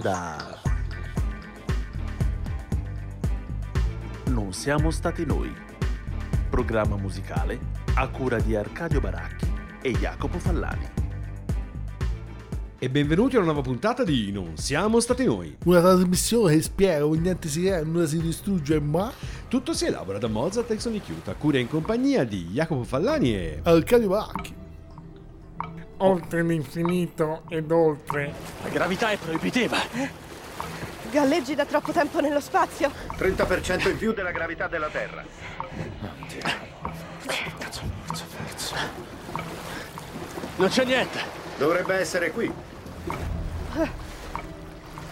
Onda. Non siamo stati noi. Programma musicale a cura di Arcadio Baracchi e Jacopo Fallani. E benvenuti a una nuova puntata di Non siamo stati noi. Una trasmissione che spiega come niente si crea, nulla si distrugge, ma Tutto si elabora da Mozart e Sony Chiuta, a cura e in compagnia di Jacopo Fallani e... Arcadio Baracchi. Oltre l'infinito ed oltre. La gravità è proibitiva. Galleggi da troppo tempo nello spazio? 30% in più della gravità della Terra. Non c'è niente. Dovrebbe essere qui.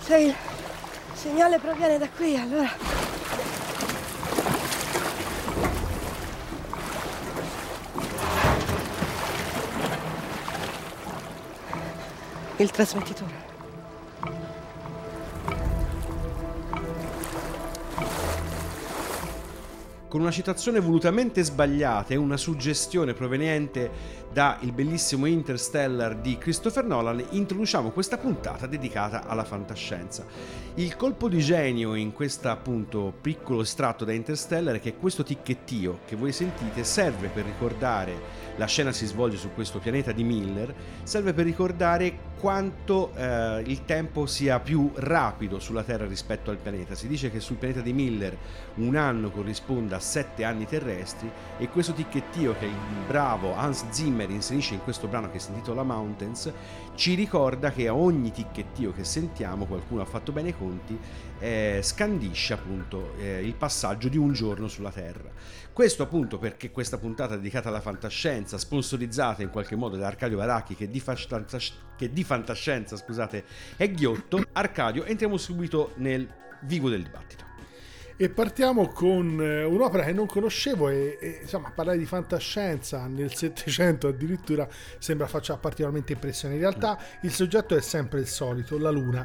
Se il segnale proviene da qui, allora... Il trasmettitore. con una citazione volutamente sbagliata e una suggestione proveniente da il bellissimo Interstellar di Christopher Nolan, introduciamo questa puntata dedicata alla fantascienza. Il colpo di genio in questo appunto piccolo estratto da Interstellar è che questo ticchettio che voi sentite serve per ricordare, la scena si svolge su questo pianeta di Miller, serve per ricordare quanto eh, il tempo sia più rapido sulla Terra rispetto al pianeta. Si dice che sul pianeta di Miller un anno corrisponde a sette anni terrestri e questo ticchettio che il bravo Hans Zimmer inserisce in questo brano che si intitola Mountains ci ricorda che a ogni ticchettio che sentiamo, qualcuno ha fatto bene i conti, eh, scandisce appunto eh, il passaggio di un giorno sulla Terra. Questo appunto perché questa puntata dedicata alla fantascienza, sponsorizzata in qualche modo da Arcadio Baracchi che di, fantas- che di fantascienza scusate, è ghiotto, Arcadio entriamo subito nel vivo del dibattito. E partiamo con eh, un'opera che non conoscevo e, e, insomma parlare di fantascienza nel Settecento addirittura sembra faccia particolarmente impressione. In realtà il soggetto è sempre il solito, la Luna.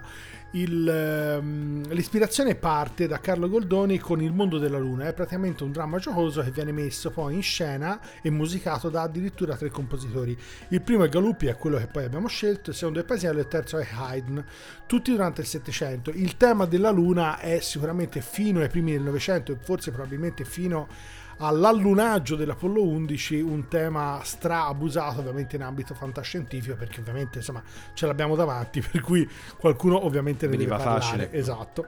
Il, ehm, l'ispirazione parte da Carlo Goldoni con Il mondo della luna, è praticamente un dramma giocoso che viene messo poi in scena e musicato da addirittura tre compositori. Il primo è Galuppi, è quello che poi abbiamo scelto, il secondo è Paisiello e il terzo è Haydn, tutti durante il Settecento. Il tema della luna è sicuramente fino ai primi del Novecento e forse probabilmente fino all'allunaggio dell'Apollo 11 un tema stra abusato ovviamente in ambito fantascientifico perché ovviamente insomma ce l'abbiamo davanti per cui qualcuno ovviamente ne Veniva deve parlare facile. esatto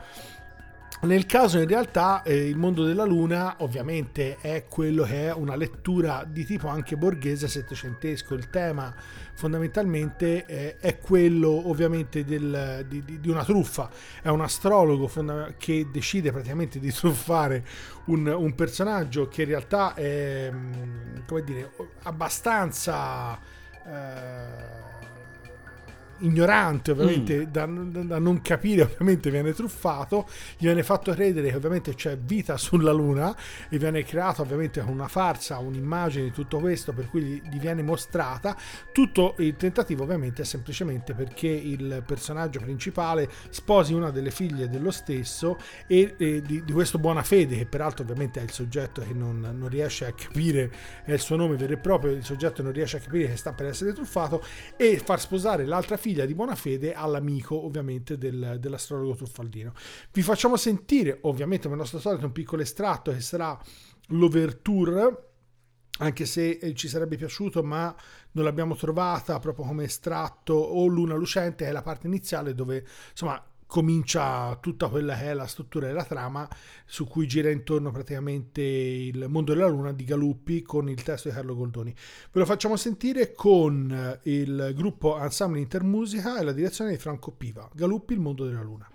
nel caso in realtà eh, il mondo della luna ovviamente è quello che è una lettura di tipo anche borghese settecentesco. Il tema fondamentalmente eh, è quello ovviamente del- di, di- una truffa. È un astrologo fonda- che decide praticamente di truffare un, un personaggio che in realtà è mm, dire abbastanza eh, ignorante ovviamente da, da non capire ovviamente viene truffato gli viene fatto credere che ovviamente c'è vita sulla luna e viene creata ovviamente una farsa un'immagine di tutto questo per cui gli, gli viene mostrata. Tutto il tentativo ovviamente è semplicemente perché il personaggio principale sposi una delle figlie dello stesso e, e di, di questo buona fede che peraltro ovviamente è il soggetto che non, non riesce a capire è il suo nome vero e proprio il soggetto non riesce a capire che sta per essere truffato e far sposare l'altra figlia di buona fede all'amico ovviamente del- dell'astrologo truffaldino. Vi facciamo sentire ovviamente come nostro solito un piccolo estratto che sarà l'overture anche se eh, ci sarebbe piaciuto ma non l'abbiamo trovata proprio come estratto o luna lucente è la parte iniziale dove insomma comincia tutta quella che è la struttura della trama su cui gira intorno praticamente il mondo della luna di Galuppi con il testo di Carlo Goldoni. Ve lo facciamo sentire con il gruppo Ensemble Intermusica e la direzione di Franco Piva. Galuppi il mondo della luna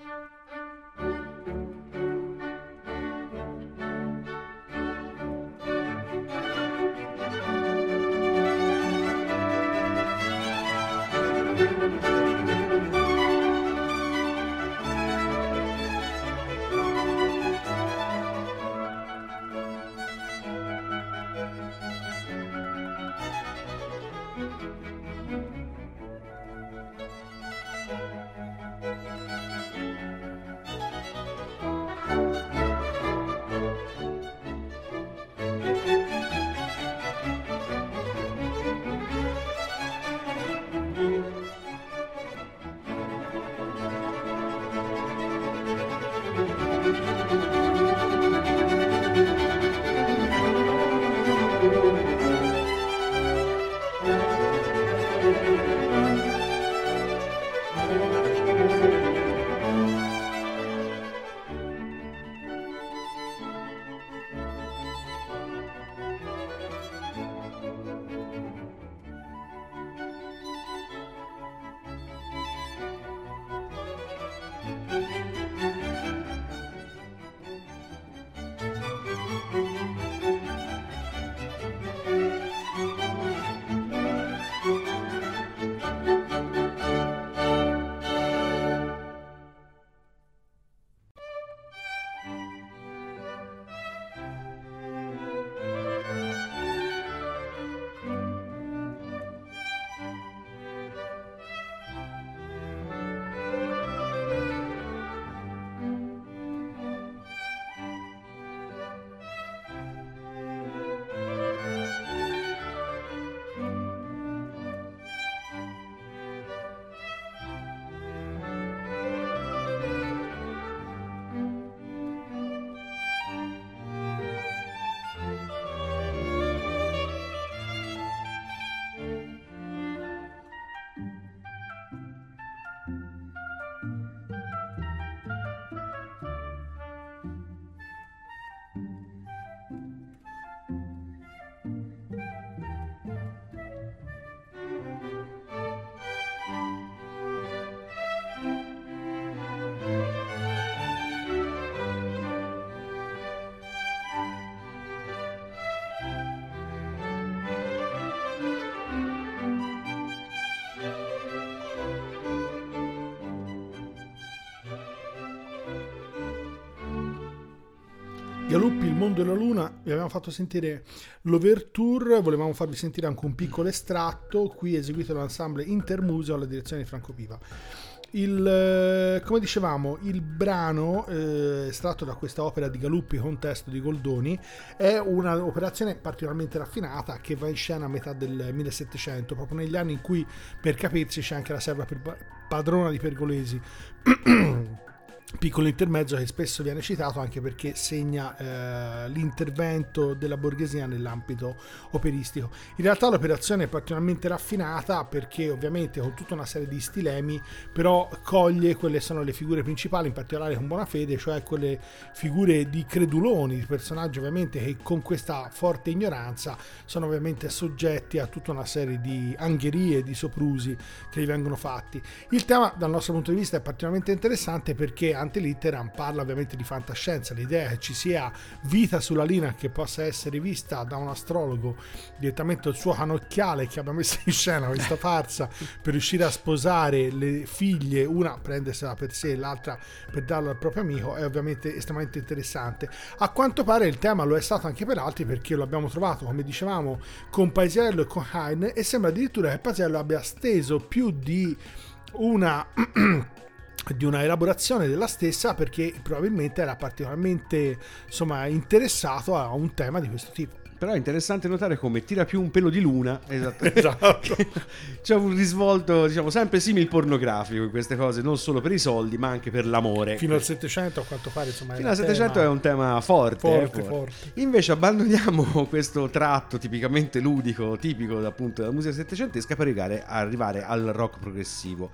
Galuppi, il mondo della luna, vi abbiamo fatto sentire l'overture, volevamo farvi sentire anche un piccolo estratto, qui eseguito dall'ensemble Intermuseo alla direzione di Franco Piva. Il, eh, come dicevamo, il brano eh, estratto da questa opera di Galuppi con testo di Goldoni è un'operazione particolarmente raffinata che va in scena a metà del 1700, proprio negli anni in cui, per capirsi, c'è anche la serva padrona di Pergolesi. piccolo intermezzo che spesso viene citato anche perché segna eh, l'intervento della borghesia nell'ambito operistico. In realtà l'operazione è particolarmente raffinata perché ovviamente con tutta una serie di stilemi però coglie quelle sono le figure principali, in particolare con buona fede, cioè quelle figure di creduloni, di personaggi ovviamente che con questa forte ignoranza sono ovviamente soggetti a tutta una serie di angherie, di soprusi che gli vengono fatti. Il tema dal nostro punto di vista è particolarmente interessante perché Antelitteram parla ovviamente di fantascienza, l'idea che ci sia vita sulla linea che possa essere vista da un astrologo direttamente il suo canocchiale che abbia messo in scena questa farsa per riuscire a sposare le figlie, una prendersela per sé, l'altra per darla al proprio amico, è ovviamente estremamente interessante. A quanto pare il tema lo è stato anche per altri perché lo abbiamo trovato, come dicevamo, con Paesiello e con Hein e sembra addirittura che Paesiello abbia steso più di una di una elaborazione della stessa perché probabilmente era particolarmente insomma interessato a un tema di questo tipo Però è interessante notare come tira più un pelo di luna. Esatto. Esatto. C'è un risvolto, diciamo, sempre simil pornografico in queste cose, non solo per i soldi, ma anche per l'amore. fino al 700 a quanto pare insomma Fino al 700 tema è un tema forte, eh, forte, forte. forte. Invece abbandoniamo questo tratto tipicamente ludico, tipico appunto della musica settecentesca per arrivare, arrivare al rock progressivo.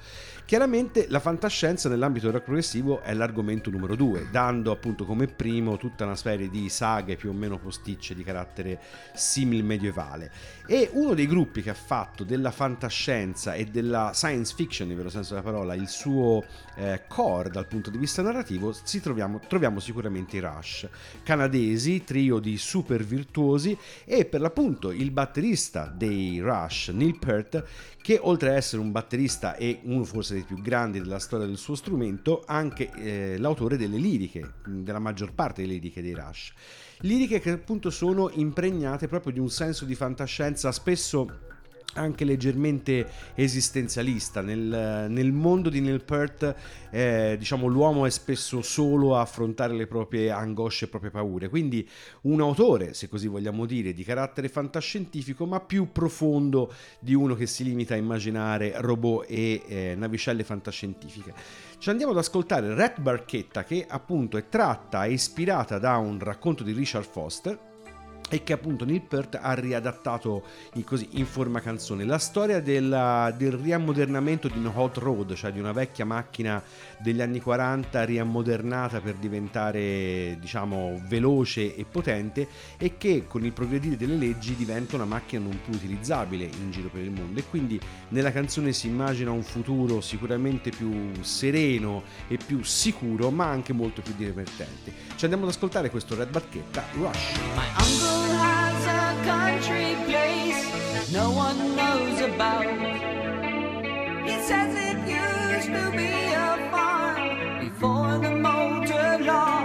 Chiaramente la fantascienza nell'ambito del rock progressivo è l'argomento numero due, dando appunto come primo tutta una serie di saghe più o meno posticce di carattere simil medievale. E uno dei gruppi che ha fatto della fantascienza e della science fiction, nel vero senso della parola, il suo eh, core dal punto di vista narrativo, troviamo, troviamo sicuramente i Rush, canadesi, trio di super virtuosi e per l'appunto il batterista dei Rush, Neil Peart, che oltre ad essere un batterista e uno forse dei più grandi della storia del suo strumento, anche eh, l'autore delle liriche, della maggior parte delle liriche dei Rush. Liriche che appunto sono impregnate proprio di un senso di fantascienza spesso anche leggermente esistenzialista. Nel, nel mondo di Neil Peart, eh, diciamo, l'uomo è spesso solo a affrontare le proprie angosce e proprie paure. Quindi un autore, se così vogliamo dire, di carattere fantascientifico, ma più profondo di uno che si limita a immaginare robot e eh, navicelle fantascientifiche. Ci andiamo ad ascoltare Red Barchetta, che appunto è tratta e ispirata da un racconto di Richard Foster e che appunto Neil Peart ha riadattato in, così, in forma canzone. La storia della- del riammodernamento di un hot road, cioè di una vecchia macchina degli anni 40 riammodernata per diventare diciamo veloce e potente e che con il progredire delle leggi diventa una macchina non più utilizzabile in giro per il mondo e quindi nella canzone si immagina un futuro sicuramente più sereno e più sicuro ma anche molto più divertente. Ci andiamo ad ascoltare questo Red Barchetta Rush. Has a country place no one knows about. He says it used to be a farm before the motor law.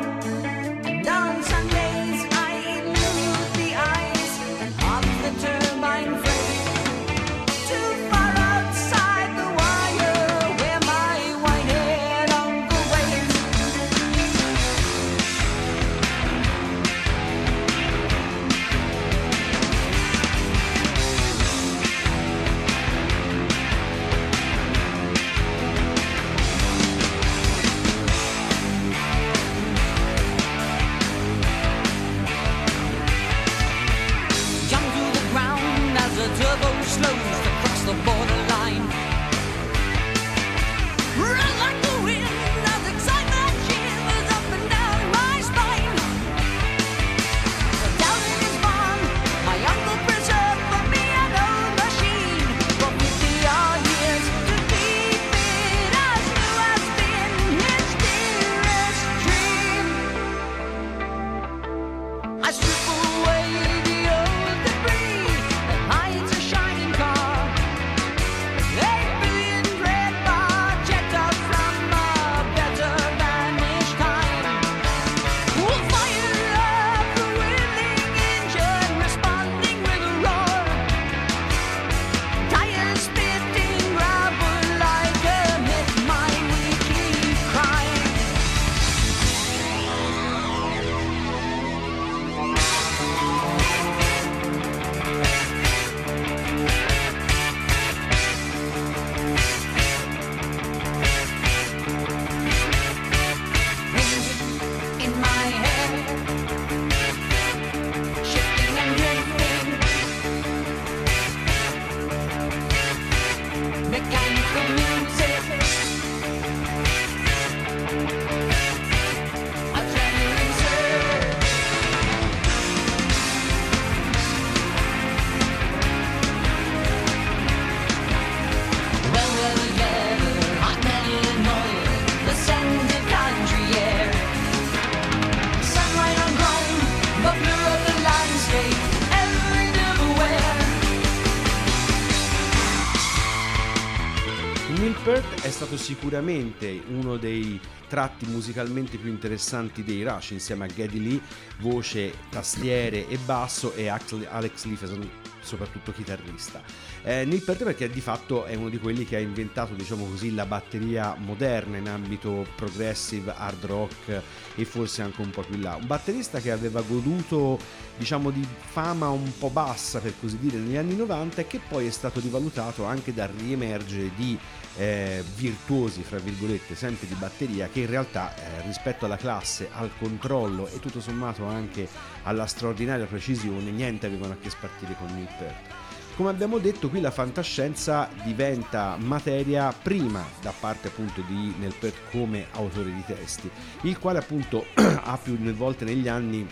Sicuramente uno dei tratti musicalmente più interessanti dei Rush insieme a Geddy Lee, voce, tastiere e basso e Alex Lifeson soprattutto chitarrista. Eh, Neil Peart perché di fatto è uno di quelli che ha inventato diciamo così la batteria moderna in ambito progressive, hard rock e forse anche un po' più là. Un batterista che aveva goduto diciamo di fama un po' bassa per così dire negli anni 90 e che poi è stato rivalutato anche dal riemergere di eh, virtuosi fra virgolette sempre di batteria che in realtà eh, rispetto alla classe, al controllo e tutto sommato anche alla straordinaria precisione niente avevano a che spartire con Neil Peart. Come abbiamo detto qui la fantascienza diventa materia prima da parte appunto di Neil Peart come autore di testi, il quale appunto ha più volte negli anni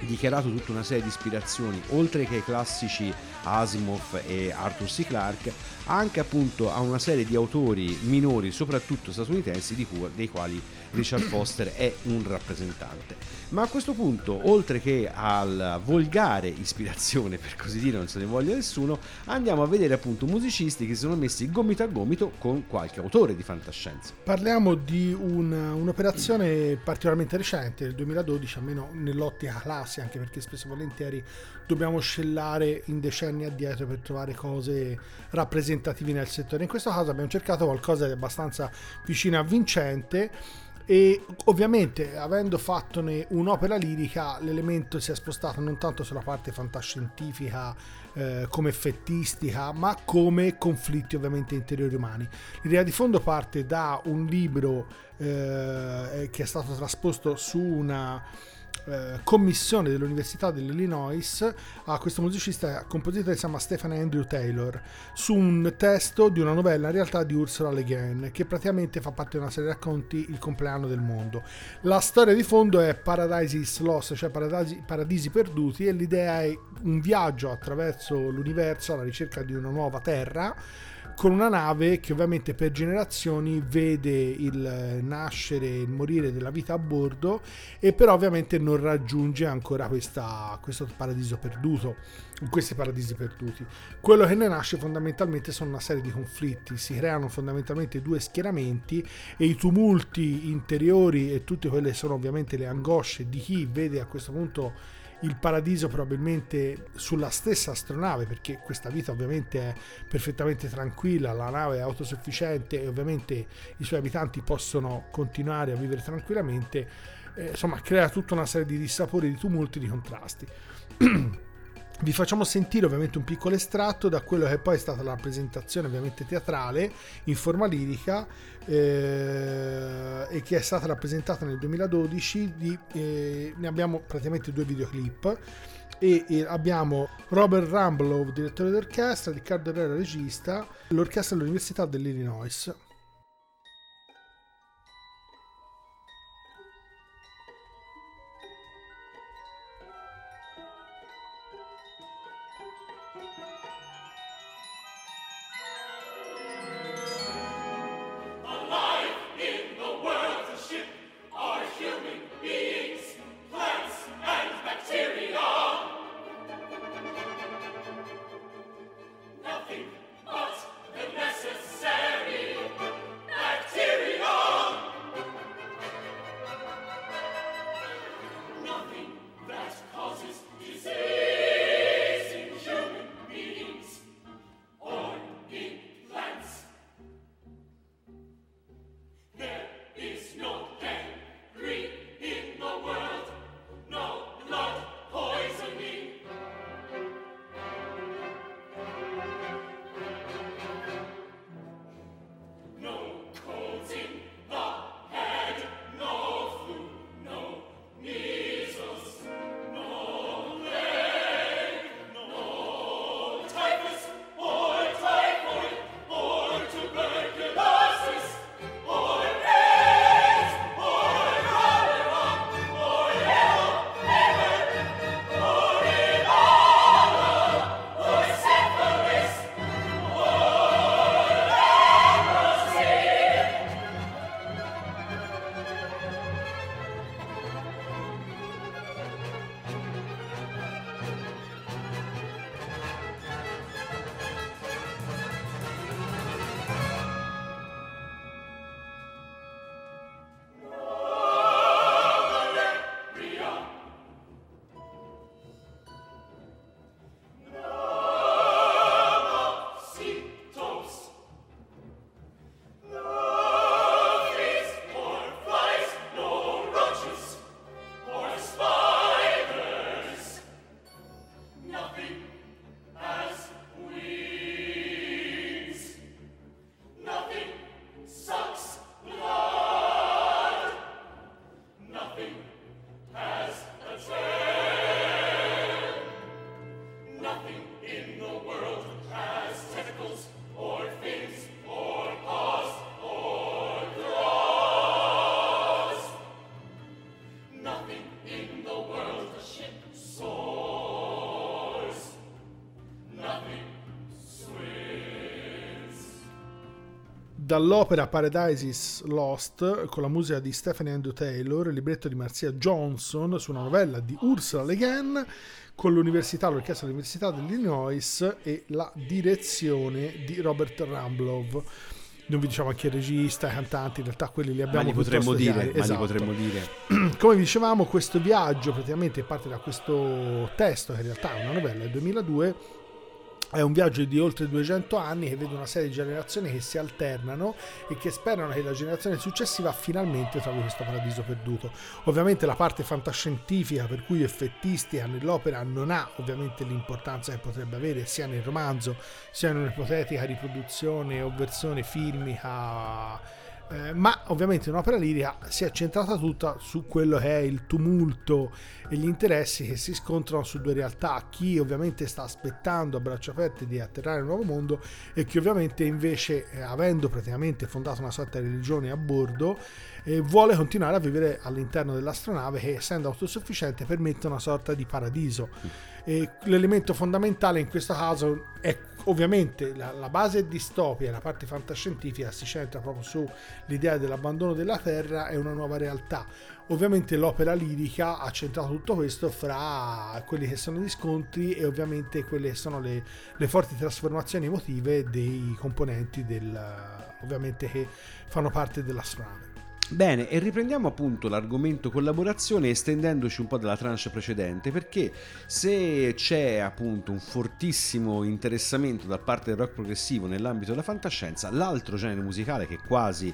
dichiarato tutta una serie di ispirazioni, oltre che ai classici Asimov e Arthur C. Clarke, anche appunto a una serie di autori minori, soprattutto statunitensi, cui, dei quali Richard Foster è un rappresentante. Ma a questo punto, oltre che al volgare ispirazione, per così dire, non se ne voglia nessuno, andiamo a vedere appunto musicisti che si sono messi gomito a gomito con qualche autore di fantascienza. Parliamo di un- un'operazione particolarmente recente, del 2012, almeno nell'ottica classe, anche perché spesso e volentieri dobbiamo scellare in decenni addietro per trovare cose rappresentative nel settore. In questo caso abbiamo cercato qualcosa di abbastanza vicino a vincente e ovviamente avendo fattone un'opera lirica l'elemento si è spostato non tanto sulla parte fantascientifica eh, come effettistica ma come conflitti ovviamente interiori umani. L'idea di fondo parte da un libro eh, che è stato trasposto su una eh, commissione dell'Università dell'Illinois a questo musicista compositore che si chiama Stephen Andrew Taylor su un testo di una novella in realtà di Ursula Le Guin che praticamente fa parte di una serie di racconti Il compleanno del mondo. La storia di fondo è Paradise is Lost, cioè paradisi, paradisi perduti e l'idea è un viaggio attraverso l'universo alla ricerca di una nuova terra con una nave che ovviamente per generazioni vede il nascere e il morire della vita a bordo e però ovviamente non raggiunge ancora questa, questo paradiso perduto questi paradisi perduti. Quello che ne nasce fondamentalmente sono una serie di conflitti. Si creano fondamentalmente due schieramenti e i tumulti interiori e tutte quelle sono ovviamente le angosce di chi vede a questo punto il paradiso probabilmente sulla stessa astronave perché questa vita ovviamente è perfettamente tranquilla, la nave è autosufficiente e ovviamente i suoi abitanti possono continuare a vivere tranquillamente, eh, insomma crea tutta una serie di dissapori, di tumulti, di contrasti. Vi facciamo sentire ovviamente un piccolo estratto da quello che poi è stata la rappresentazione ovviamente teatrale in forma lirica eh, e che è stata rappresentata nel 2012. Di, eh, ne abbiamo praticamente due videoclip e, abbiamo Robert Rumblow, direttore d'orchestra, Riccardo Herrera, regista, l'orchestra dell'Università dell'Illinois. Dall'opera Paradises Lost con la musica di Stephanie Andrew Taylor, il libretto di Marcia Johnson su una novella di Ursula Le Guin con l'università, l'orchestra dell'Università dell'Illinois e la direzione di Robert Ramblov. Non vi diciamo chi è il regista, i cantanti, in realtà quelli li Ma abbiamo li potremmo dire, chiari. ma li Esatto. potremmo dire. Come dicevamo, questo viaggio praticamente parte da questo testo, che in realtà è una novella del 2002. È un viaggio di oltre 200 anni che vede una serie di generazioni che si alternano e che sperano che la generazione successiva finalmente trovi questo paradiso perduto. Ovviamente la parte fantascientifica, per cui effettistica nell'opera non ha ovviamente l'importanza che potrebbe avere sia nel romanzo sia in un'ipotetica riproduzione o versione filmica eh, ma ovviamente un'opera lirica si è centrata tutta su quello che è il tumulto e gli interessi che si scontrano su due realtà, chi ovviamente sta aspettando a braccia aperte di atterrare nel nuovo mondo e chi ovviamente invece eh, avendo praticamente fondato una sorta di religione a bordo eh, vuole continuare a vivere all'interno dell'astronave che essendo autosufficiente permette una sorta di paradiso. E l'elemento fondamentale in questo caso è ovviamente la, la base distopia, la parte fantascientifica si centra proprio sull'idea dell'abbandono della Terra e una nuova realtà. Ovviamente l'opera lirica ha centrato tutto questo fra quelli che sono gli scontri e ovviamente quelle che sono le, le forti trasformazioni emotive dei componenti del, ovviamente che fanno parte dell'astronave. Bene, e riprendiamo appunto l'argomento collaborazione estendendoci un po' dalla tranche precedente, perché se c'è appunto un fortissimo interessamento da parte del rock progressivo nell'ambito della fantascienza, l'altro genere musicale che quasi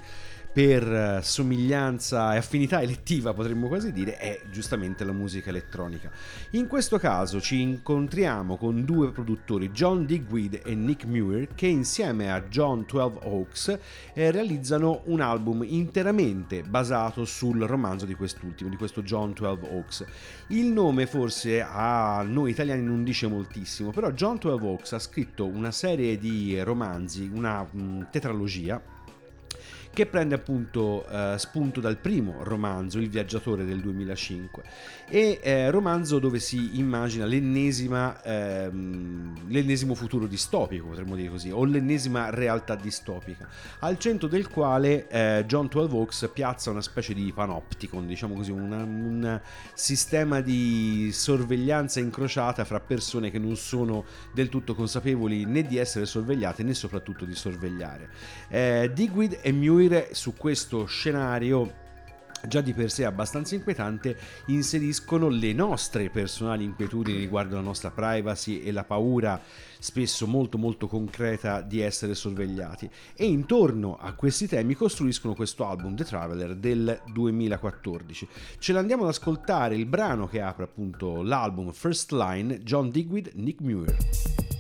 per eh, somiglianza e affinità elettiva potremmo quasi dire è giustamente la musica elettronica. In questo caso ci incontriamo con due produttori, John Digweed e Nick Muir, che insieme a John 12 Oaks eh, realizzano un album interamente basato sul romanzo di quest'ultimo, di questo John 12 Oaks. Il nome forse a noi italiani non dice moltissimo, però John 12 Oaks ha scritto una serie di romanzi, una mh, tetralogia che prende appunto eh, spunto dal primo romanzo, Il viaggiatore del 2005, e eh, romanzo dove si immagina ehm, l'ennesimo futuro distopico, potremmo dire così, o l'ennesima realtà distopica, al centro del quale eh, John 12 Oaks piazza una specie di panopticon, diciamo così, una- un sistema di sorveglianza incrociata fra persone che non sono del tutto consapevoli né di essere sorvegliate né soprattutto di sorvegliare. Eh, Digweed e Muir su questo scenario già di per sé abbastanza inquietante, inseriscono le nostre personali inquietudini riguardo la nostra privacy e la paura spesso molto molto concreta di essere sorvegliati e intorno a questi temi costruiscono questo album The Traveler del 2014. Ce l'andiamo ad ascoltare il brano che apre appunto l'album First Line John Digweed Nick Muir.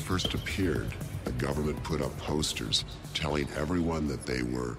First appeared, the government put up posters telling everyone that they were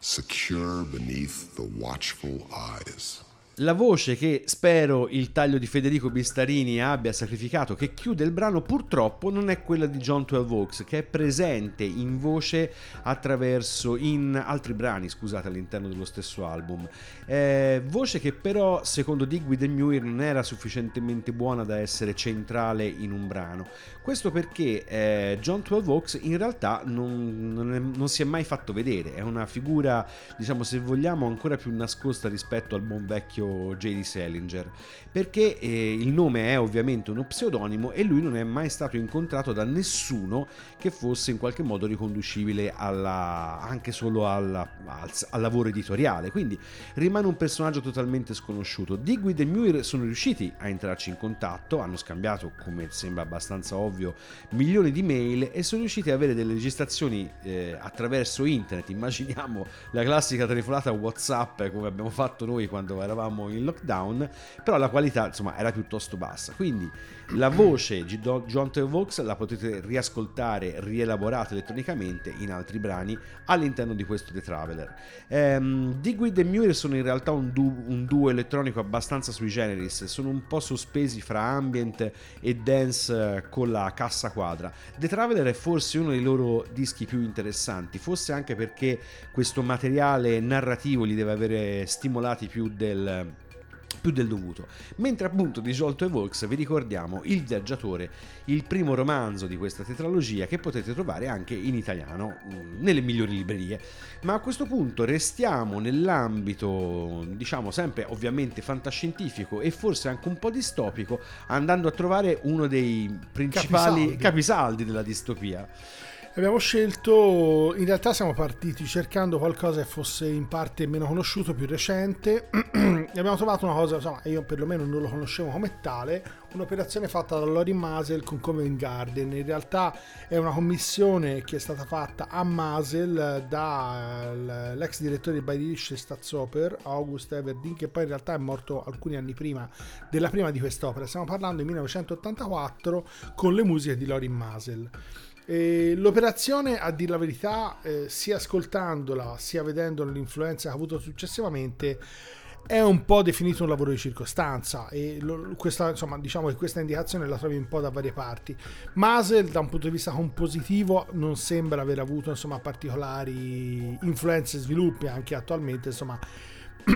secure beneath the watchful eyes. La voce che spero il taglio di Federico Bistarini abbia sacrificato, che chiude il brano, purtroppo non è quella di John 12 Oaks, che è presente in voce attraverso in altri brani, scusate, all'interno dello stesso album. Eh, voce che però, secondo Digweed e Muir, non era sufficientemente buona da essere centrale in un brano. Questo perché eh, John 12 Oaks in realtà non, non, è, non si è mai fatto vedere, è una figura, diciamo, se vogliamo, ancora più nascosta rispetto al buon vecchio J.D. Salinger, perché eh, il nome è ovviamente uno pseudonimo e lui non è mai stato incontrato da nessuno che fosse in qualche modo riconducibile alla, anche solo alla, al, al, lavoro editoriale, quindi rimane un personaggio totalmente sconosciuto. Digweed e Muir sono riusciti a entrarci in contatto, hanno scambiato, come sembra abbastanza ovvio, milioni di mail e sono riusciti ad avere delle registrazioni eh, attraverso internet, immaginiamo la classica telefonata WhatsApp come abbiamo fatto noi quando eravamo in lockdown, però la qualità insomma era piuttosto bassa. Quindi la voce di John. Vox la potete riascoltare rielaborata elettronicamente in altri brani all'interno di questo The Traveler. Ehm, Digweed e Muir sono in realtà un, du- un, duo elettronico abbastanza sui generis, sono un po' sospesi fra ambient e dance eh, con la cassa quadra. The Traveler è forse uno dei loro dischi più interessanti, forse anche perché questo materiale narrativo li deve avere stimolati più del più del dovuto. Mentre appunto di Jolto e Volks vi ricordiamo Il Viaggiatore, il primo romanzo di questa tetralogia che potete trovare anche in italiano mm, nelle migliori librerie. Ma a questo punto restiamo nell'ambito, diciamo sempre ovviamente fantascientifico e forse anche un po' distopico, andando a trovare uno dei principali capisaldi, capisaldi della distopia. Abbiamo scelto, in realtà siamo partiti cercando qualcosa che fosse in parte meno conosciuto, più recente, e abbiamo trovato una cosa, insomma, io perlomeno non lo conoscevo come tale, un'operazione fatta da Lori Masel con Covent Garden. In realtà è una commissione che è stata fatta a Masel dall'ex direttore di Bayerische Staatsoper, August Everding, che poi in realtà è morto alcuni anni prima della prima di quest'opera. Stiamo parlando del 1984 con le musiche di Lori Masel. E l'operazione, a dire la verità, eh, sia ascoltandola sia vedendo l'influenza che ha avuto successivamente, è un po' definito un lavoro di circostanza e lo, questa, insomma, diciamo che questa indicazione la trovi un po' da varie parti. Masel, da un punto di vista compositivo, non sembra aver avuto insomma, particolari influenze e sviluppi anche attualmente, insomma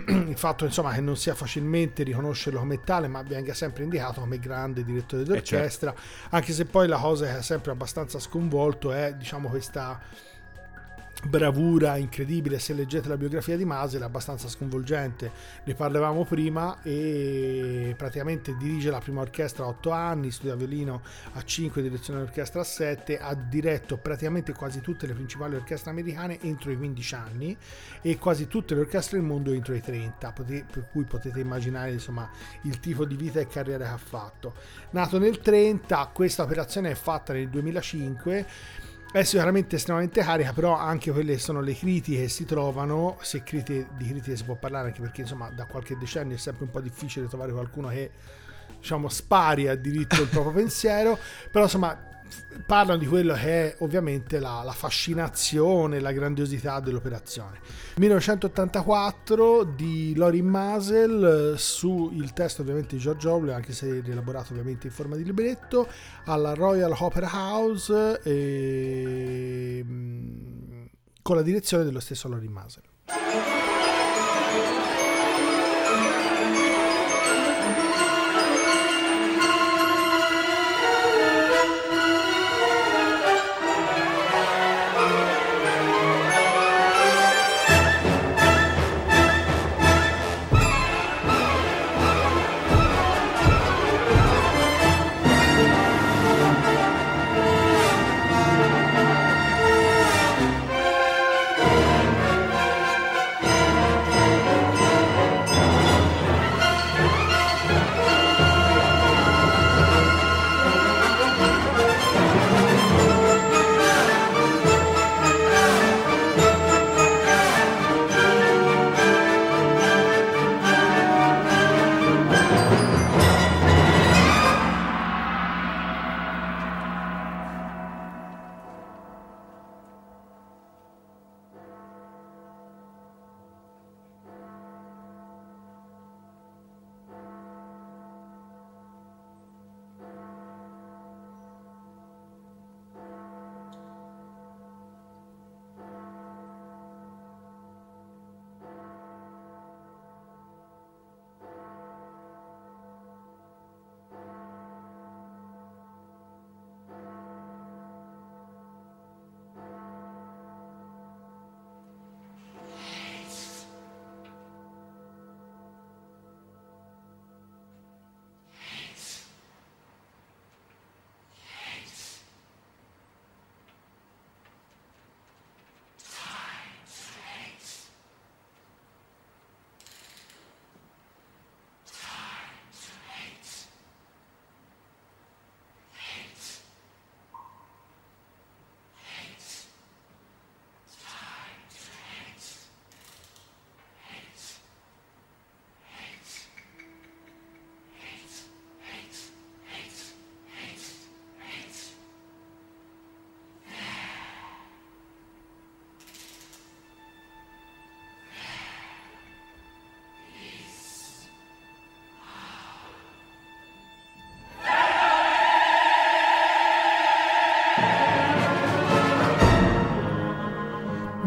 il fatto insomma, che non sia facilmente riconoscerlo come tale, ma venga sempre indicato come grande direttore d'orchestra, eh certo. anche se poi la cosa che è sempre abbastanza sconvolto è diciamo questa bravura incredibile se leggete la biografia di Masel è abbastanza sconvolgente. Ne parlavamo prima e praticamente dirige la prima orchestra a 8 anni studia violino a 5 direzione dell'orchestra a 7 ha diretto praticamente quasi tutte le principali orchestre americane entro i 15 anni e quasi tutte le orchestre del mondo entro i 30 per cui potete immaginare insomma il tipo di vita e carriera che ha fatto. Nato nel 30 questa operazione è fatta nel 2005 è sicuramente estremamente carica, però anche quelle sono le critiche che si trovano, se critiche, di critiche si può parlare anche perché insomma da qualche decennio è sempre un po' difficile trovare qualcuno che diciamo spari a diritto il proprio pensiero, però insomma parlano di quello che è ovviamente la, la fascinazione, la grandiosità dell'operazione. 1984 di Lorin Masel su il testo ovviamente di George Orwell, anche se rielaborato ovviamente in forma di libretto, alla Royal Opera House e, mm, con la direzione dello stesso Lorin Masel.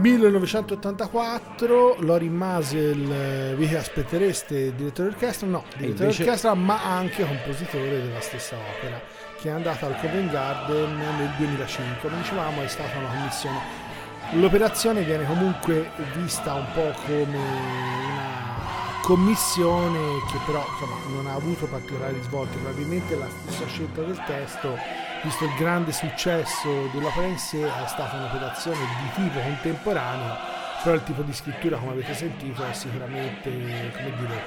1984 Lorin Masel, eh, vi aspettereste direttore d'orchestra? No, direttore invece- d'orchestra ma anche compositore della stessa opera che è andata al Covent Garden nel 2005. Come dicevamo è stata una commissione. L'operazione viene comunque vista un po' come una commissione che però insomma, non ha avuto particolari risvolti, probabilmente la stessa scelta del testo, visto il grande successo dell'opera in sé, è stata un'operazione di tipo contemporaneo, però il tipo di scrittura, come avete sentito, è sicuramente, come dire,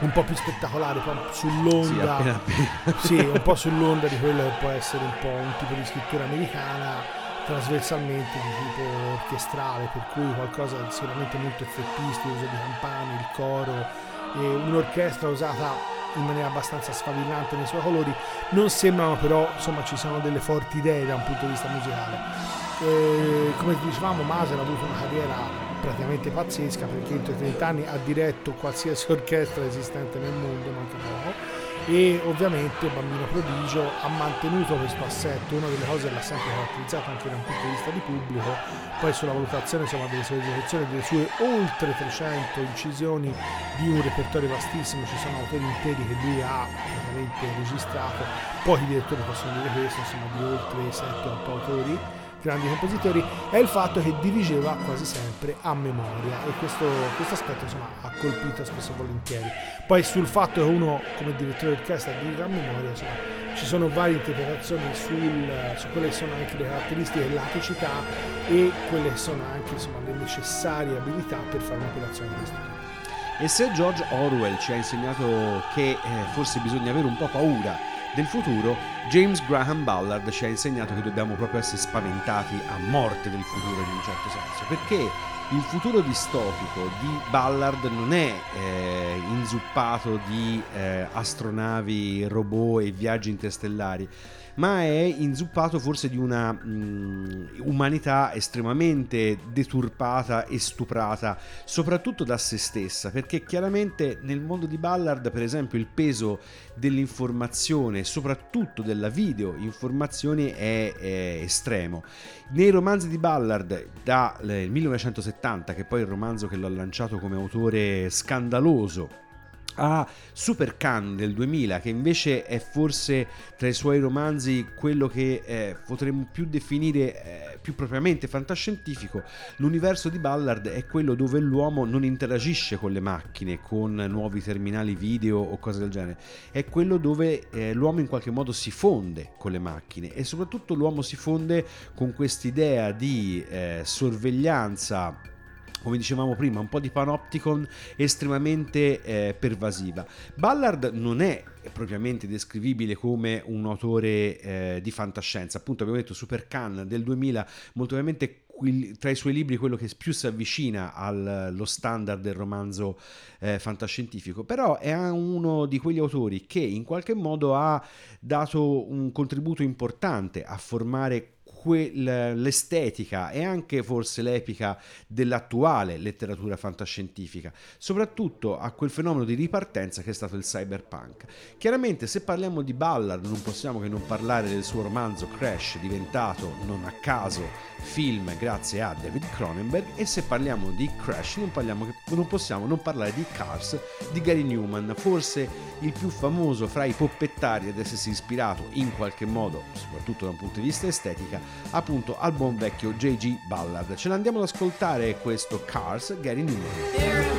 un po' più spettacolare, un po' Sì, sull'onda, appena appena. sì, un po' sull'onda di quello che può essere un po' un tipo di scrittura americana trasversalmente di tipo orchestrale, per cui qualcosa di sicuramente molto effettistico, uso di campane, il coro, e un'orchestra usata in maniera abbastanza sfavillante nei suoi colori, non sembrano però, insomma, ci sono delle forti idee da un punto di vista musicale. E, come dicevamo, Maser ha avuto una carriera praticamente pazzesca perché entro i 30 anni ha diretto qualsiasi orchestra esistente nel mondo, manca poco e ovviamente Bambino Prodigio ha mantenuto questo assetto, una delle cose che l'ha sempre caratterizzato anche da un punto di vista di pubblico, poi sulla valutazione insomma, delle sue esecuzioni, delle sue oltre 300 incisioni di un repertorio vastissimo, ci sono autori interi che lui ha praticamente registrato, pochi direttori possono dire questo, insomma di oltre 7-8 autori grandi compositori è il fatto che dirigeva quasi sempre a memoria e questo, questo aspetto insomma, ha colpito spesso e volentieri. Poi sul fatto che uno come direttore d'orchestra diriga a memoria insomma, ci sono varie interpretazioni sul, su quelle che sono anche le caratteristiche dell'aticità e quelle che sono anche insomma, le necessarie abilità per fare un'operazione di questo tipo. E se George Orwell ci ha insegnato che eh, forse bisogna avere un po' paura del futuro, James Graham Ballard ci ha insegnato che dobbiamo proprio essere spaventati a morte del futuro in un certo senso, perché il futuro distopico di Ballard non è eh, inzuppato di eh, astronavi, robot e viaggi interstellari, ma è inzuppato forse di una mh, umanità estremamente deturpata e stuprata, soprattutto da se stessa, perché chiaramente nel mondo di Ballard, per esempio, il peso dell'informazione, soprattutto della video informazione, è, è estremo. Nei romanzi di Ballard, dal 1970, che poi è il romanzo che l'ha lanciato come autore scandaloso, a Super Khan del 2000 che invece è forse tra i suoi romanzi quello che eh, potremmo più definire eh, più propriamente fantascientifico. L'universo di Ballard è quello dove l'uomo non interagisce con le macchine con nuovi terminali video o cose del genere. È quello dove eh, l'uomo in qualche modo si fonde con le macchine e soprattutto l'uomo si fonde con quest'idea di eh, sorveglianza come dicevamo prima, un po' di panopticon estremamente eh, pervasiva. Ballard non è propriamente descrivibile come un autore eh, di fantascienza, appunto abbiamo detto Super Khan del 2000, molto ovviamente tra i suoi libri quello che più si avvicina allo standard del romanzo eh, fantascientifico, però è uno di quegli autori che in qualche modo ha dato un contributo importante a formare l'estetica e anche forse l'epica dell'attuale letteratura fantascientifica, soprattutto a quel fenomeno di ripartenza che è stato il cyberpunk. Chiaramente se parliamo di Ballard non possiamo che non parlare del suo romanzo Crash diventato non a caso film grazie a David Cronenberg e se parliamo di Crash non, parliamo, non possiamo non parlare di Cars di Gary Newman, forse il più famoso fra i poppettari ad essersi ispirato in qualche modo, soprattutto da un punto di vista estetica, appunto al buon vecchio J.G. Ballard. Ce l'andiamo ad ascoltare questo Cars Gary Newman.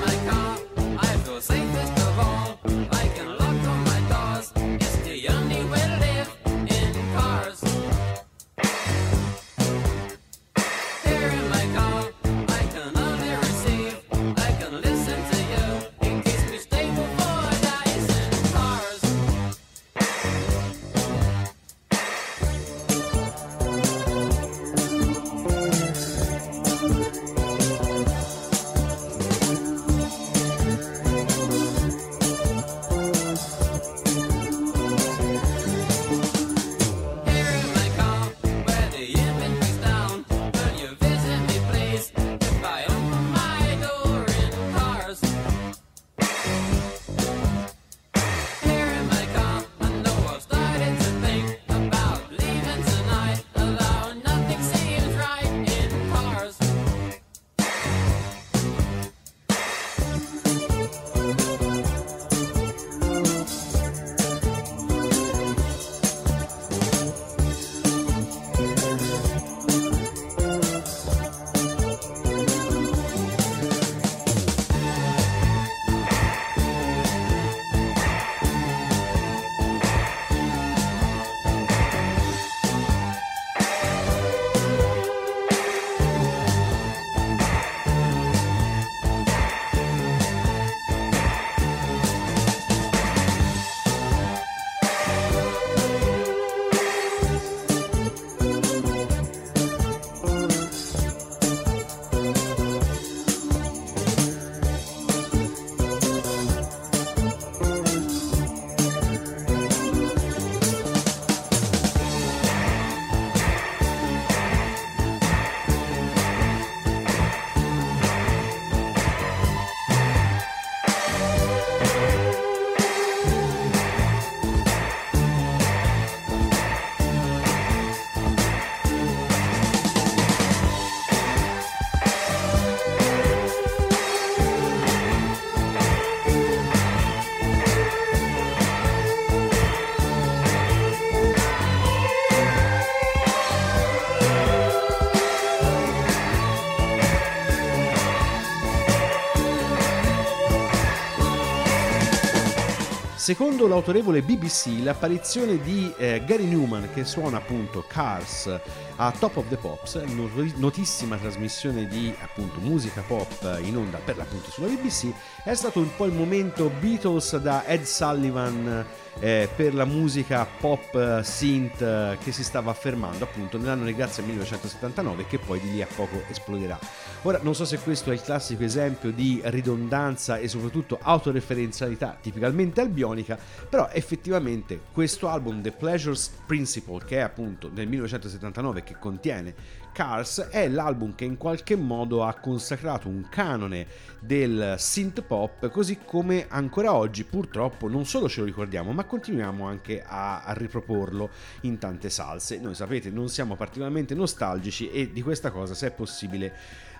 Secondo l'autorevole BBC, l'apparizione di eh, Gary Newman che suona appunto Cars a Top of the Pops, not- notissima trasmissione di appunto musica pop in onda per l'appunto sulla BBC, è stato un po' il momento Beatles da Ed Sullivan eh, per la musica pop eh, synth eh, che si stava affermando appunto nell'anno di grazia 1979 che poi di lì a poco esploderà. Ora non so se questo è il classico esempio di ridondanza e soprattutto autoreferenzialità tipicamente albionica, però effettivamente questo album The Pleasures Principle che è appunto nel 1979 che contiene Cars è l'album che in qualche modo ha consacrato un canone del synth pop così come ancora oggi purtroppo non solo ce lo ricordiamo ma continuiamo anche a, a riproporlo in tante salse. Noi sapete non siamo particolarmente nostalgici e di questa cosa se è possibile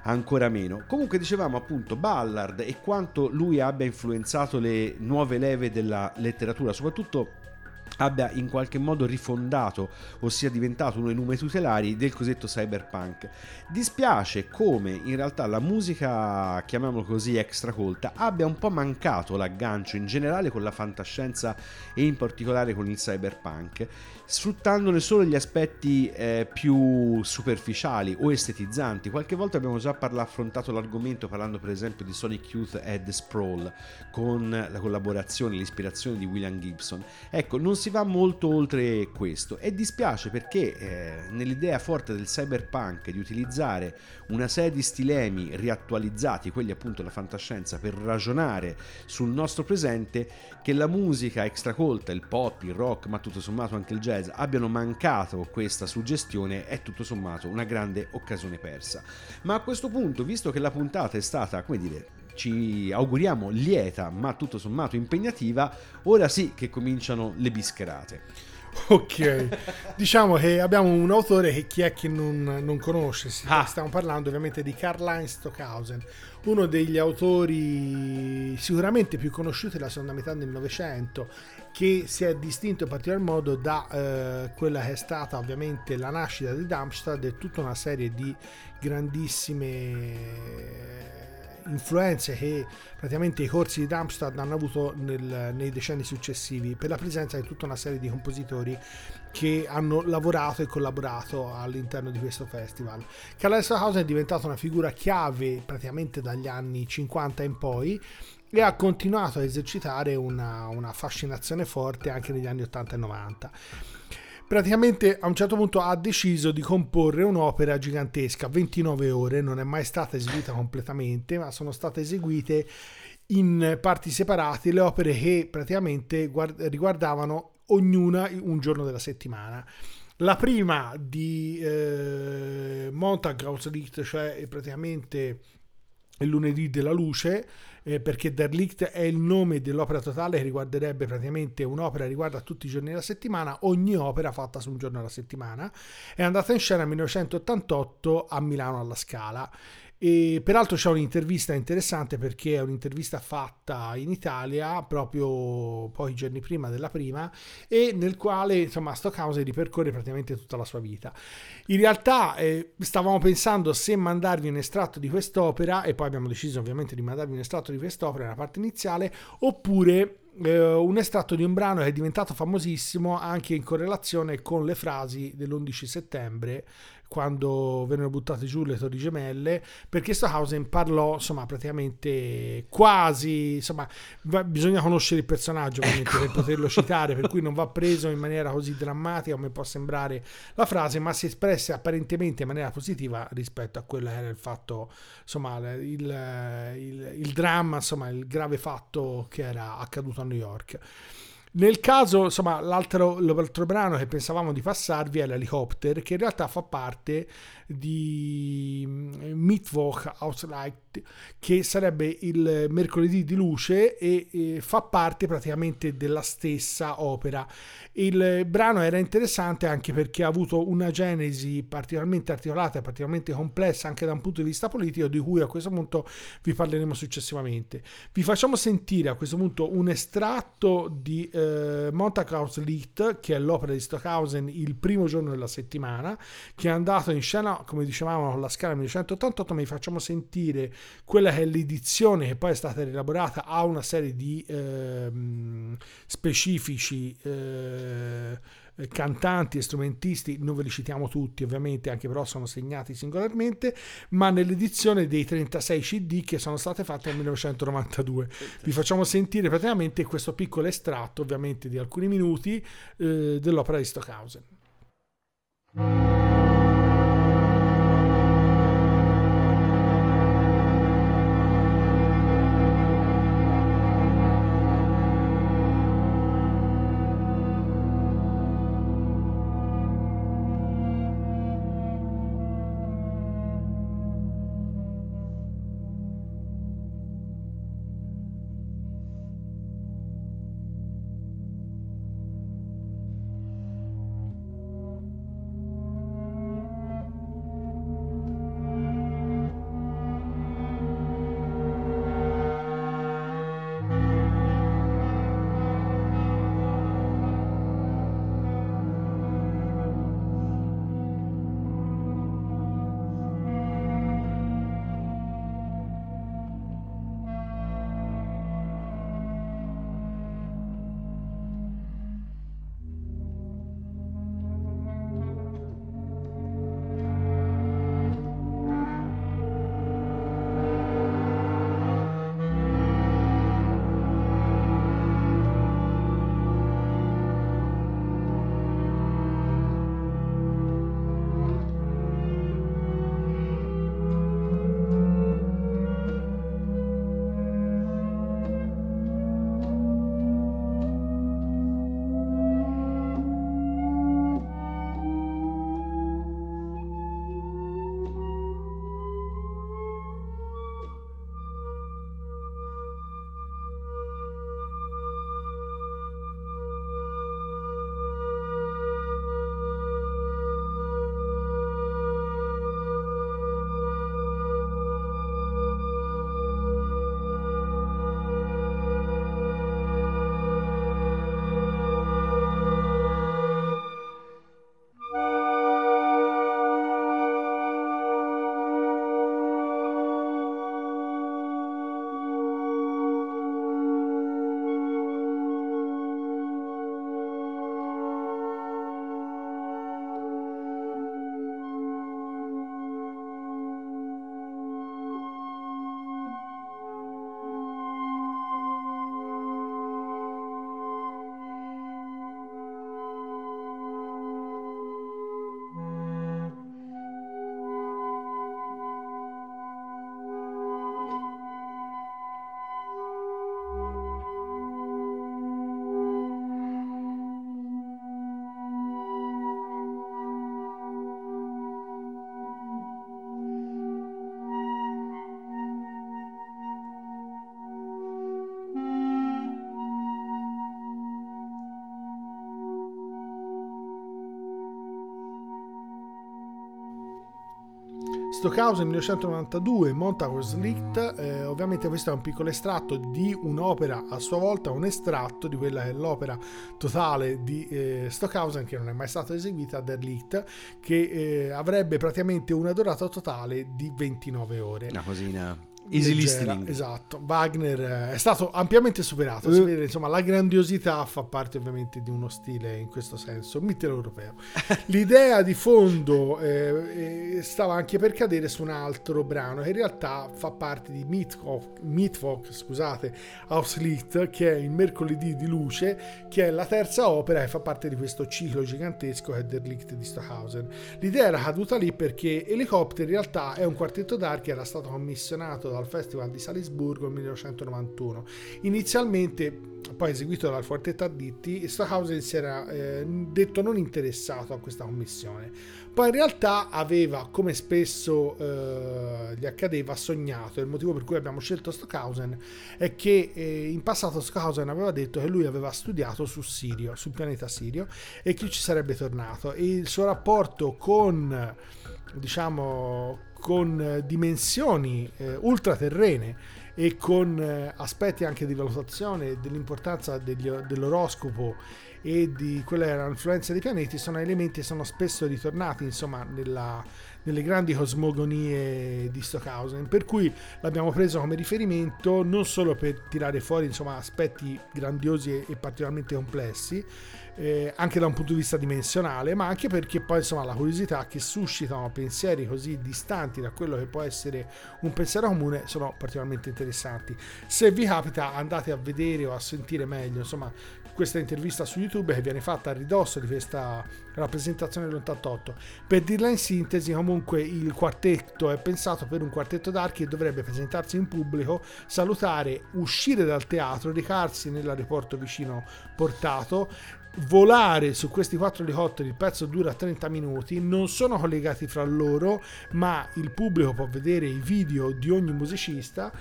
ancora meno. Comunque dicevamo appunto Ballard e quanto lui abbia influenzato le nuove leve della letteratura, soprattutto abbia in qualche modo rifondato o sia diventato uno dei numeri tutelari del cosiddetto cyberpunk. Dispiace come in realtà la musica, chiamiamolo così, extracolta, abbia un po' mancato l'aggancio in generale con la fantascienza e in particolare con il cyberpunk, sfruttandone solo gli aspetti eh, più superficiali o estetizzanti. Qualche volta abbiamo già parla- affrontato l'argomento parlando per esempio di Sonic Youth e The Sprawl con la collaborazione, l'ispirazione di William Gibson. Ecco, non si va molto oltre questo e dispiace perché eh, nell'idea forte del cyberpunk di utilizzare una serie di stilemi riattualizzati, quelli appunto della fantascienza, per ragionare sul nostro presente, che la musica extracolta, il pop, il rock, ma tutto sommato anche il jazz abbiano mancato questa suggestione è tutto sommato una grande occasione persa. Ma a questo punto, visto che la puntata è stata, come dire, ci auguriamo lieta ma tutto sommato impegnativa, ora sì che cominciano le bischerate. Ok, diciamo che abbiamo un autore che chi è che non, non conosce, ah. stiamo parlando ovviamente di Karl-Heinz Stockhausen, uno degli autori sicuramente più conosciuti della seconda metà del Novecento, che si è distinto in particolar modo da eh, quella che è stata ovviamente la nascita di Darmstadt e tutta una serie di grandissime influenze che praticamente i corsi di Darmstadt hanno avuto nel, nei decenni successivi per la presenza di tutta una serie di compositori che hanno lavorato e collaborato all'interno di questo festival. Karl Stockhausen è diventata una figura chiave praticamente dagli anni 50 in poi e ha continuato a esercitare una, una fascinazione forte anche negli anni 80 e 90 praticamente a un certo punto ha deciso di comporre un'opera gigantesca, 29 ore, non è mai stata eseguita completamente, ma sono state eseguite in parti separate le opere che praticamente guard- riguardavano ognuna un giorno della settimana. La prima di eh, Montague cioè praticamente il lunedì della luce, eh, perché Der Licht è il nome dell'opera totale che riguarderebbe praticamente un'opera riguarda tutti i giorni della settimana, ogni opera fatta su un giorno alla settimana. È andata in scena nel 1988 a Milano alla Scala e peraltro c'è un'intervista interessante perché è un'intervista fatta in Italia proprio pochi giorni prima della prima e nel quale insomma Stockhausen ripercorre praticamente tutta la sua vita. In realtà eh, stavamo pensando se mandarvi un estratto di quest'opera e poi abbiamo deciso ovviamente di mandarvi un estratto di quest'opera nella parte iniziale oppure eh, un estratto di un brano che è diventato famosissimo anche in correlazione con le frasi dell'11 settembre quando vennero buttate giù le torri gemelle, perché Stockhausen parlò, insomma, praticamente quasi, insomma, va, bisogna conoscere il personaggio ecco. per poterlo citare, per cui non va preso in maniera così drammatica come può sembrare la frase, ma si espresse apparentemente in maniera positiva rispetto a quello che era il fatto, insomma, il, il, il dramma, insomma, il grave fatto che era accaduto a New York. Nel caso, insomma, l'altro, l'altro brano che pensavamo di passarvi è l'Helicopter, che in realtà fa parte di mm, Mittwoch Auslight, che sarebbe il mercoledì di luce e, e, fa parte praticamente della stessa opera. Il brano era interessante anche perché ha avuto una genesi particolarmente articolata e particolarmente complessa anche da un punto di vista politico, di cui a questo punto vi parleremo successivamente. Vi facciamo sentire a questo punto un estratto di... Eh, Montauk Lit, che è l'opera di Stockhausen il primo giorno della settimana, che è andato in scena, come dicevamo, con la scala 1988, ma vi facciamo sentire quella che è l'edizione che poi è stata rielaborata, ha una serie di ehm, specifici... eh, eh, cantanti e strumentisti, non ve li citiamo tutti ovviamente, anche però sono segnati singolarmente, ma nell'edizione dei 36 CD che sono state fatte nel 1992. Vi facciamo sentire praticamente questo piccolo estratto, ovviamente di alcuni minuti, eh, dell'opera di Stockhausen. Stockhausen 1992, Montague's Licht, eh, ovviamente questo è un piccolo estratto di un'opera a sua volta, un estratto di quella che è l'opera totale di eh, Stockhausen che non è mai stata eseguita, Der Licht, che eh, avrebbe praticamente una durata totale di 29 ore. Una cosina Easy Leggera, listening. Esatto, Wagner eh, è stato ampiamente superato. Si Eh. vede, insomma, la grandiosità fa parte ovviamente di uno stile in questo senso mitteleuropeo. L'idea di fondo eh, eh, stava anche per cadere su un altro brano che in realtà fa parte di Mittwoch, Mittwoch scusate, Auslicht, che è il mercoledì di luce, che è la terza opera che fa parte di questo ciclo gigantesco che è Der Licht di Stockhausen. L'idea era caduta lì perché Helicopter in realtà è un quartetto d'archi che era stato commissionato dal Festival di Salisburgo nel 1991. Inizialmente, poi eseguito dal Quartetto Additti, Stockhausen si era eh, detto non interessato a questa commissione. Poi in realtà aveva, come spesso eh, gli accadeva, sognato. Il motivo per cui abbiamo scelto Stockhausen è che eh, in passato Stockhausen aveva detto che lui aveva studiato su Sirio, sul pianeta Sirio, e che ci sarebbe tornato. E il suo rapporto con, diciamo, con dimensioni eh, ultraterrene e con eh, aspetti anche di valutazione dell'importanza degli- dell'oroscopo e di quella era l'influenza dei pianeti sono elementi che sono spesso ritornati insomma nella, nelle grandi cosmogonie di Stockhausen. Per cui l'abbiamo preso come riferimento non solo per tirare fuori insomma aspetti grandiosi e, e particolarmente complessi eh, anche da un punto di vista dimensionale ma anche perché poi insomma la curiosità che suscitano pensieri così distanti da quello che può essere un pensiero comune sono particolarmente interessanti. Se vi capita andate a vedere o a sentire meglio insomma questa intervista su YouTube che viene fatta a ridosso di questa rappresentazione dell'88. Per dirla in sintesi, comunque il quartetto è pensato per un quartetto d'archi che dovrebbe presentarsi in pubblico, salutare, uscire dal teatro, recarsi nell'aeroporto vicino portato, volare su questi quattro elicotteri, il pezzo dura 30 minuti, non sono collegati fra loro, ma il pubblico può vedere i video di ogni musicista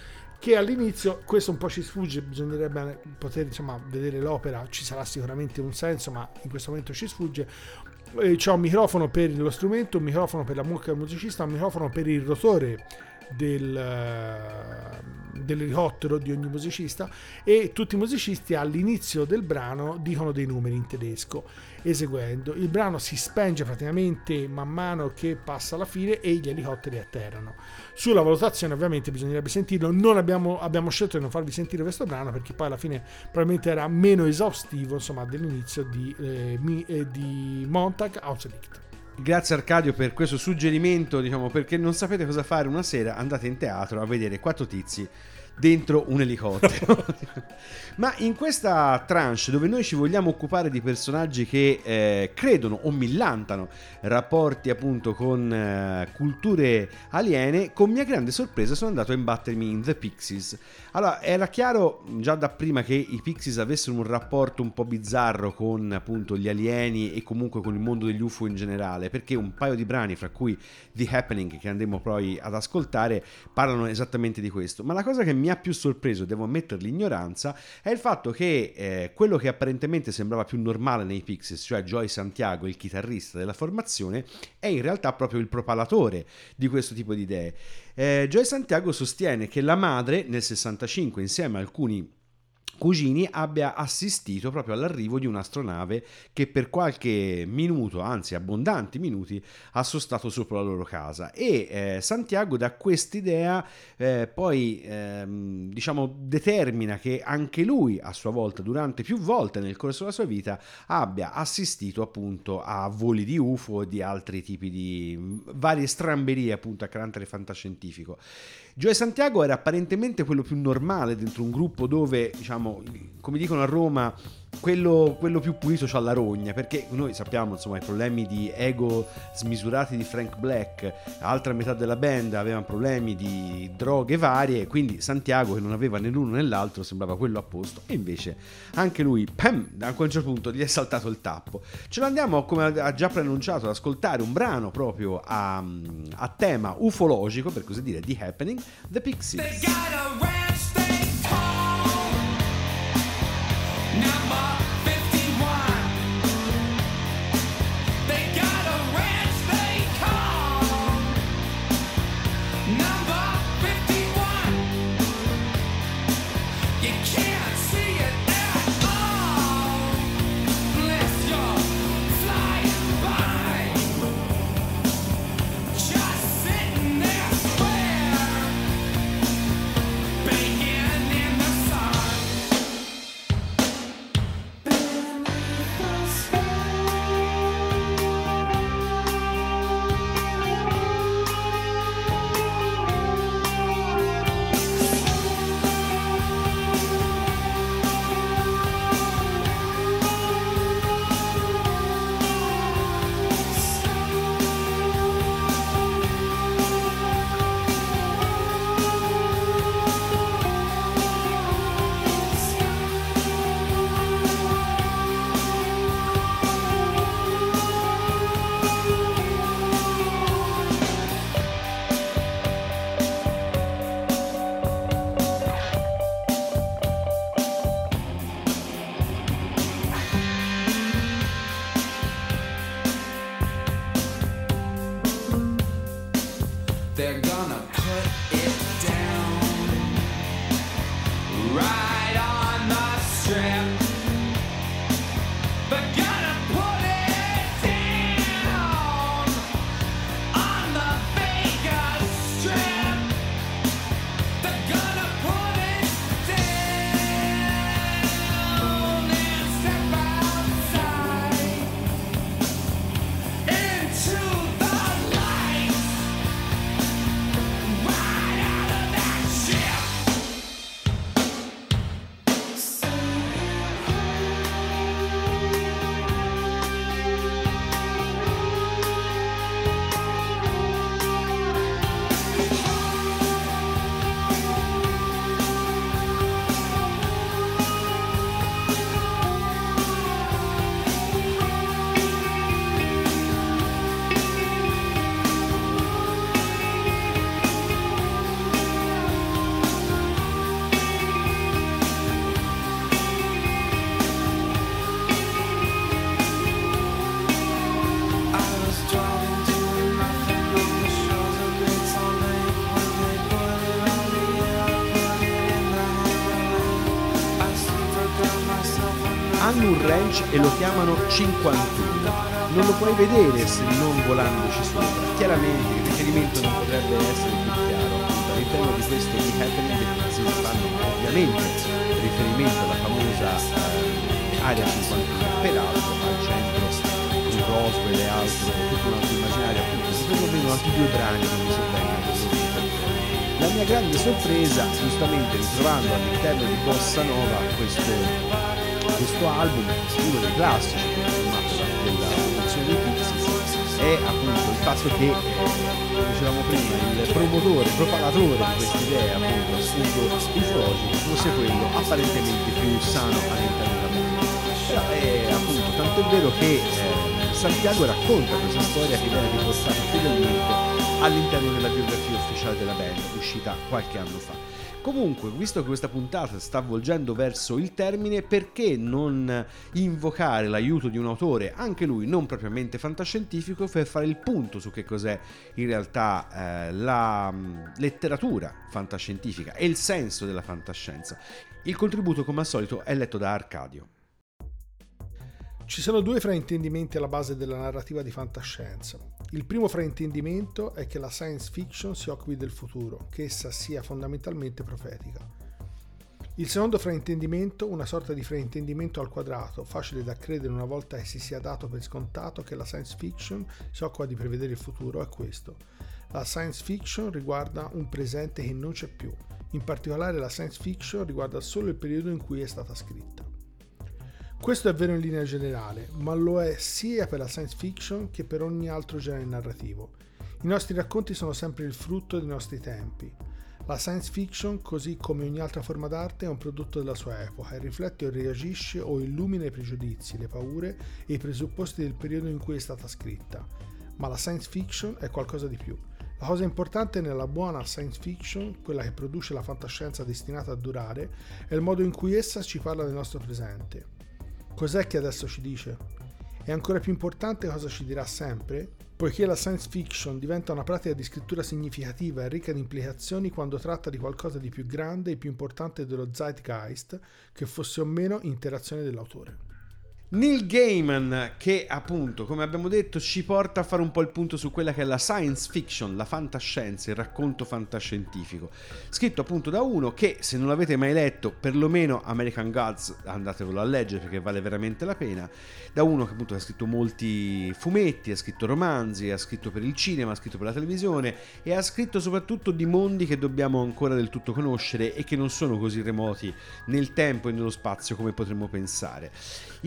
che all'inizio questo un po' ci sfugge, bisognerebbe poter insomma vedere l'opera, ci sarà sicuramente un senso, ma in questo momento ci sfugge. Eh, C'è un microfono per lo strumento, un microfono per la mucca del musicista, un microfono per il rotore del, eh, dell'elicottero di ogni musicista e tutti i musicisti all'inizio del brano dicono dei numeri in tedesco eseguendo. Il brano si spenge praticamente man mano che passa la fine e gli elicotteri atterrano. Sulla valutazione ovviamente bisognerebbe sentirlo, non abbiamo, abbiamo scelto di non farvi sentire questo brano perché poi alla fine probabilmente era meno esaustivo insomma dell'inizio di, eh, mi, eh, di Montag Auslicht. Grazie Arcadio per questo suggerimento, diciamo, perché non sapete cosa fare una sera, andate in teatro a vedere quattro tizi dentro un elicottero. Ma in questa tranche dove noi ci vogliamo occupare di personaggi che eh, credono o millantano rapporti appunto con eh, culture aliene, con mia grande sorpresa sono andato a imbattermi in The Pixies. Allora, era chiaro già da prima che i Pixies avessero un rapporto un po' bizzarro con appunto gli alieni e comunque con il mondo degli UFO in generale, perché un paio di brani, fra cui The Happening, che andremo poi ad ascoltare, parlano esattamente di questo. Ma la cosa che mi ha più sorpreso, devo ammettere l'ignoranza, è il fatto che eh, quello che apparentemente sembrava più normale nei Pixies, cioè Joy Santiago, il chitarrista della formazione, è in realtà proprio il propalatore di questo tipo di idee. Eh, Joy Santiago sostiene che la madre nel 65 insieme a alcuni cugini abbia assistito proprio all'arrivo di un'astronave che per qualche minuto, anzi abbondanti minuti, ha sostato sopra la loro casa e eh, Santiago da quest'idea eh, poi ehm, diciamo determina che anche lui a sua volta durante più volte nel corso della sua vita abbia assistito appunto a voli di UFO e di altri tipi di varie stramberie appunto a carattere fantascientifico. Joe Santiago era apparentemente quello più normale dentro un gruppo dove, diciamo, come dicono a Roma, quello, quello più pulito c'ha la rogna, perché noi sappiamo insomma i problemi di ego smisurati di Frank Black, l'altra metà della band aveva problemi di droghe varie, quindi Santiago che non aveva né l'uno né l'altro sembrava quello a posto e invece anche lui, pam, da un certo punto gli è saltato il tappo. Ce lo andiamo, come ha già preannunciato, ad ascoltare un brano proprio a, a tema ufologico, per così dire, di Happening, The Pixies. Ranch e lo chiamano 51. Non lo puoi vedere se non volandoci sopra. Chiaramente il riferimento non potrebbe essere più chiaro. All'interno di questo The Happening si fanno ovviamente riferimento alla famosa eh, Area 51, peraltro al centro con Roswell e altro, tutto un altro immaginario, appunto, perlomeno altri due brani che mi sovvengono. La mia grande sorpresa, giustamente ritrovando all'interno di Bossa Nova questo, questo album, uno dei classici della produzione dei Pixies, è appunto il fatto che, eh, dicevamo prima, il promotore, il propagatore di questa idea, appunto, assurdo ufologico, fosse quello apparentemente più sano all'interno della band. Però appunto, tanto è vero che eh, Santiago racconta questa storia che viene riportata fedelmente all'interno della biografia ufficiale della band, uscita qualche anno fa. Comunque, visto che questa puntata sta volgendo verso il termine, perché non invocare l'aiuto di un autore, anche lui non propriamente fantascientifico, per fare il punto su che cos'è in realtà eh, la mh, letteratura fantascientifica e il senso della fantascienza? Il contributo, come al solito, è letto da Arcadio. Ci sono due fraintendimenti alla base della narrativa di fantascienza. Il primo fraintendimento è che la science fiction si occupi del futuro, che essa sia fondamentalmente profetica. Il secondo fraintendimento, una sorta di fraintendimento al quadrato, facile da credere una volta che si sia dato per scontato che la science fiction si occupa di prevedere il futuro, è questo. La science fiction riguarda un presente che non c'è più. In particolare la science fiction riguarda solo il periodo in cui è stata scritta. Questo è vero in linea generale, ma lo è sia per la science fiction che per ogni altro genere narrativo. I nostri racconti sono sempre il frutto dei nostri tempi. La science fiction, così come ogni altra forma d'arte, è un prodotto della sua epoca e riflette o reagisce o illumina i pregiudizi, le paure e i presupposti del periodo in cui è stata scritta. Ma la science fiction è qualcosa di più. La cosa importante nella buona science fiction, quella che produce la fantascienza destinata a durare, è il modo in cui essa ci parla del nostro presente. Cos'è che adesso ci dice? È ancora più importante cosa ci dirà sempre? Poiché la science fiction diventa una pratica di scrittura significativa e ricca di implicazioni quando tratta di qualcosa di più grande e più importante dello zeitgeist, che fosse o meno interazione dell'autore. Neil Gaiman che appunto come abbiamo detto ci porta a fare un po' il punto su quella che è la science fiction, la fantascienza, il racconto fantascientifico. Scritto appunto da uno che se non l'avete mai letto perlomeno American Gods andatevelo a leggere perché vale veramente la pena. Da uno che appunto ha scritto molti fumetti, ha scritto romanzi, ha scritto per il cinema, ha scritto per la televisione e ha scritto soprattutto di mondi che dobbiamo ancora del tutto conoscere e che non sono così remoti nel tempo e nello spazio come potremmo pensare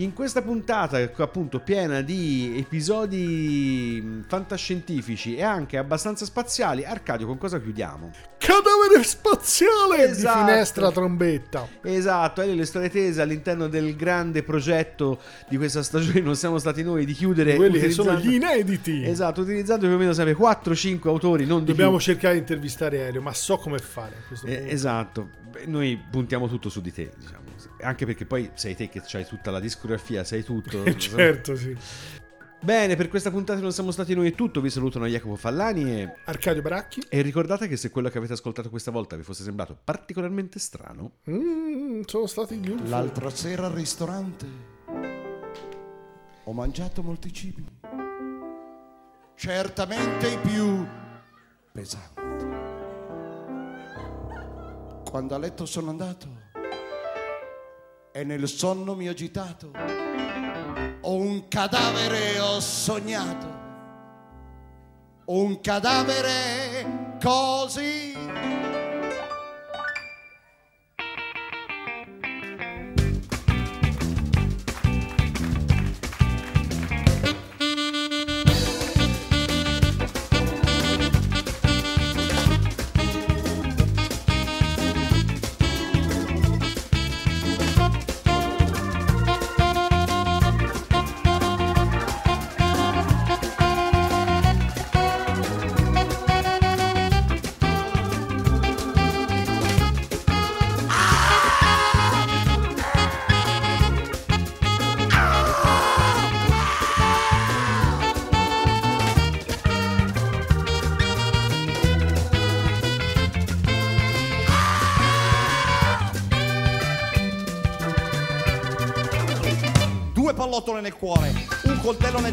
in questa puntata, appunto, piena di episodi fantascientifici e anche abbastanza spaziali, Arcadio, con cosa chiudiamo? Cadavere spaziale Esatto. di finestra trombetta. Esatto, e le storie tese all'interno del grande progetto di questa stagione non siamo stati noi di chiudere Quelli che sono gli inediti. Esatto, utilizzando più o meno sempre 4-5 autori, non di Dobbiamo più. cercare di intervistare Aereo, ma so come fare Eh, esatto, noi puntiamo tutto su di te, diciamo. Anche perché poi sei te che hai tutta la discografia, sei tutto. certo, sì. Bene, per questa puntata non siamo stati noi è tutto. Vi salutano Jacopo Fallani e, Arcadio Baracchi. e ricordate che se quello che avete ascoltato questa volta vi fosse sembrato particolarmente strano, Mm, sono stati gli UFO. L'altra sera al ristorante ho mangiato molti cibi, certamente i più pesanti. Quando a letto sono andato e nel sonno mi ho agitato, ho un cadavere ho sognato, un cadavere così.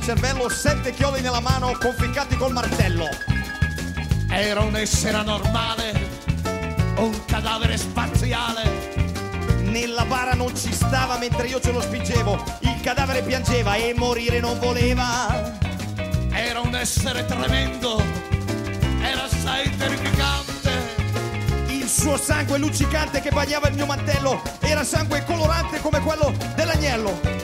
Cervello, sette chiodi nella mano conficcati col martello. Era un essere anormale, un cadavere spaziale. Nella bara non ci stava mentre io ce lo spingevo, il cadavere piangeva e morire non voleva. Era un essere tremendo, era assai terrificante. Il suo sangue luccicante che bagnava il mio mantello era sangue colorante come quello dell'agnello.